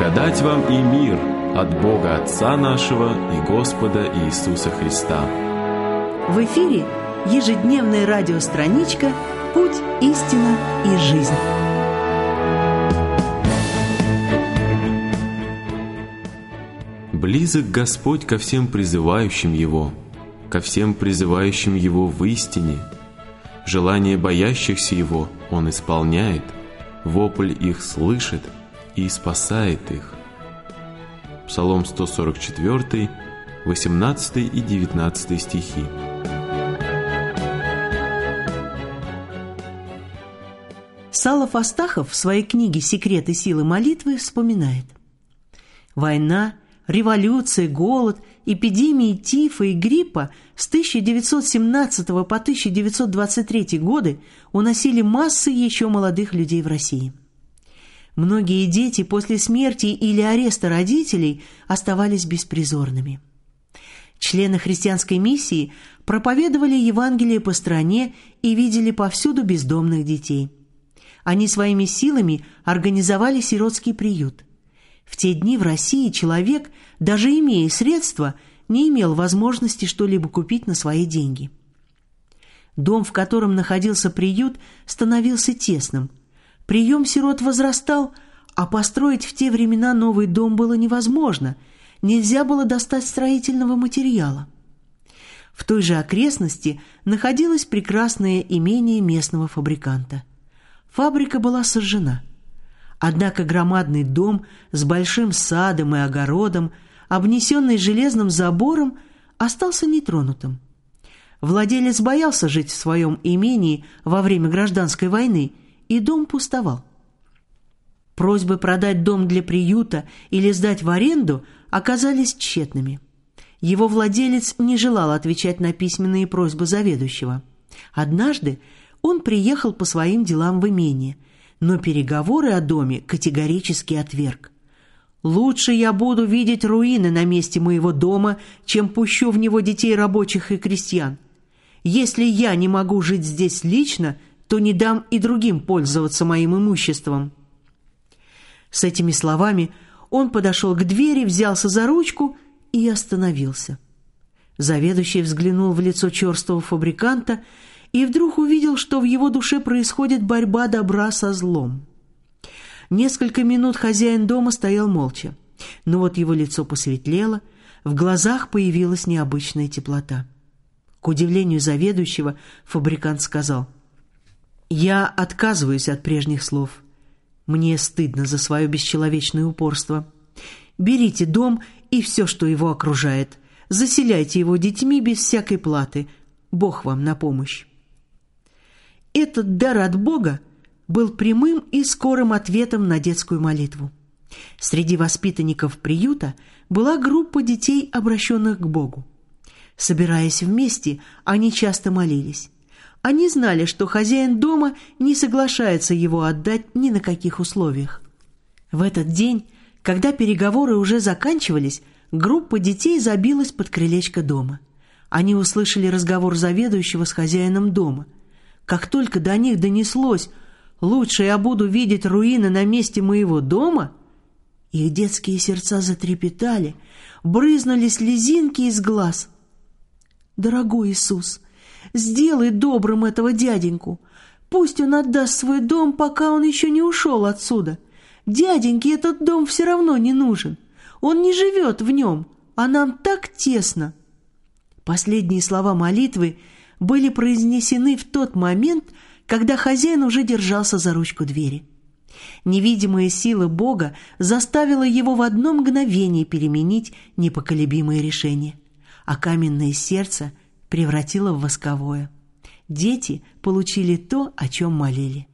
Благодать вам и мир от Бога Отца нашего и Господа Иисуса Христа. В эфире ежедневная радиостраничка «Путь, истина и жизнь». Близок Господь ко всем призывающим Его, ко всем призывающим Его в истине. Желание боящихся Его Он исполняет, вопль их слышит и спасает их. Псалом 144, 18 и 19 стихи. Салов Астахов в своей книге «Секреты силы молитвы» вспоминает. Война, революция, голод, эпидемии тифа и гриппа с 1917 по 1923 годы уносили массы еще молодых людей в России. Многие дети после смерти или ареста родителей оставались беспризорными. Члены христианской миссии проповедовали Евангелие по стране и видели повсюду бездомных детей. Они своими силами организовали сиротский приют. В те дни в России человек, даже имея средства, не имел возможности что-либо купить на свои деньги. Дом, в котором находился приют, становился тесным – Прием сирот возрастал, а построить в те времена новый дом было невозможно. Нельзя было достать строительного материала. В той же окрестности находилось прекрасное имение местного фабриканта. Фабрика была сожжена. Однако громадный дом с большим садом и огородом, обнесенный железным забором, остался нетронутым. Владелец боялся жить в своем имении во время гражданской войны и дом пустовал. Просьбы продать дом для приюта или сдать в аренду оказались тщетными. Его владелец не желал отвечать на письменные просьбы заведующего. Однажды он приехал по своим делам в имение, но переговоры о доме категорически отверг. «Лучше я буду видеть руины на месте моего дома, чем пущу в него детей рабочих и крестьян. Если я не могу жить здесь лично, то не дам и другим пользоваться моим имуществом». С этими словами он подошел к двери, взялся за ручку и остановился. Заведующий взглянул в лицо черстого фабриканта и вдруг увидел, что в его душе происходит борьба добра со злом. Несколько минут хозяин дома стоял молча, но вот его лицо посветлело, в глазах появилась необычная теплота. К удивлению заведующего, фабрикант сказал — я отказываюсь от прежних слов. Мне стыдно за свое бесчеловечное упорство. Берите дом и все, что его окружает. Заселяйте его детьми без всякой платы. Бог вам на помощь. Этот дар от Бога был прямым и скорым ответом на детскую молитву. Среди воспитанников приюта была группа детей, обращенных к Богу. Собираясь вместе, они часто молились. Они знали, что хозяин дома не соглашается его отдать ни на каких условиях. В этот день, когда переговоры уже заканчивались, группа детей забилась под крылечко дома. Они услышали разговор заведующего с хозяином дома. Как только до них донеслось «Лучше я буду видеть руины на месте моего дома», их детские сердца затрепетали, брызнули слезинки из глаз. «Дорогой Иисус!» Сделай добрым этого дяденьку. Пусть он отдаст свой дом, пока он еще не ушел отсюда. Дяденьке этот дом все равно не нужен. Он не живет в нем, а нам так тесно». Последние слова молитвы были произнесены в тот момент, когда хозяин уже держался за ручку двери. Невидимая сила Бога заставила его в одно мгновение переменить непоколебимое решение, а каменное сердце превратила в восковое. Дети получили то, о чем молили.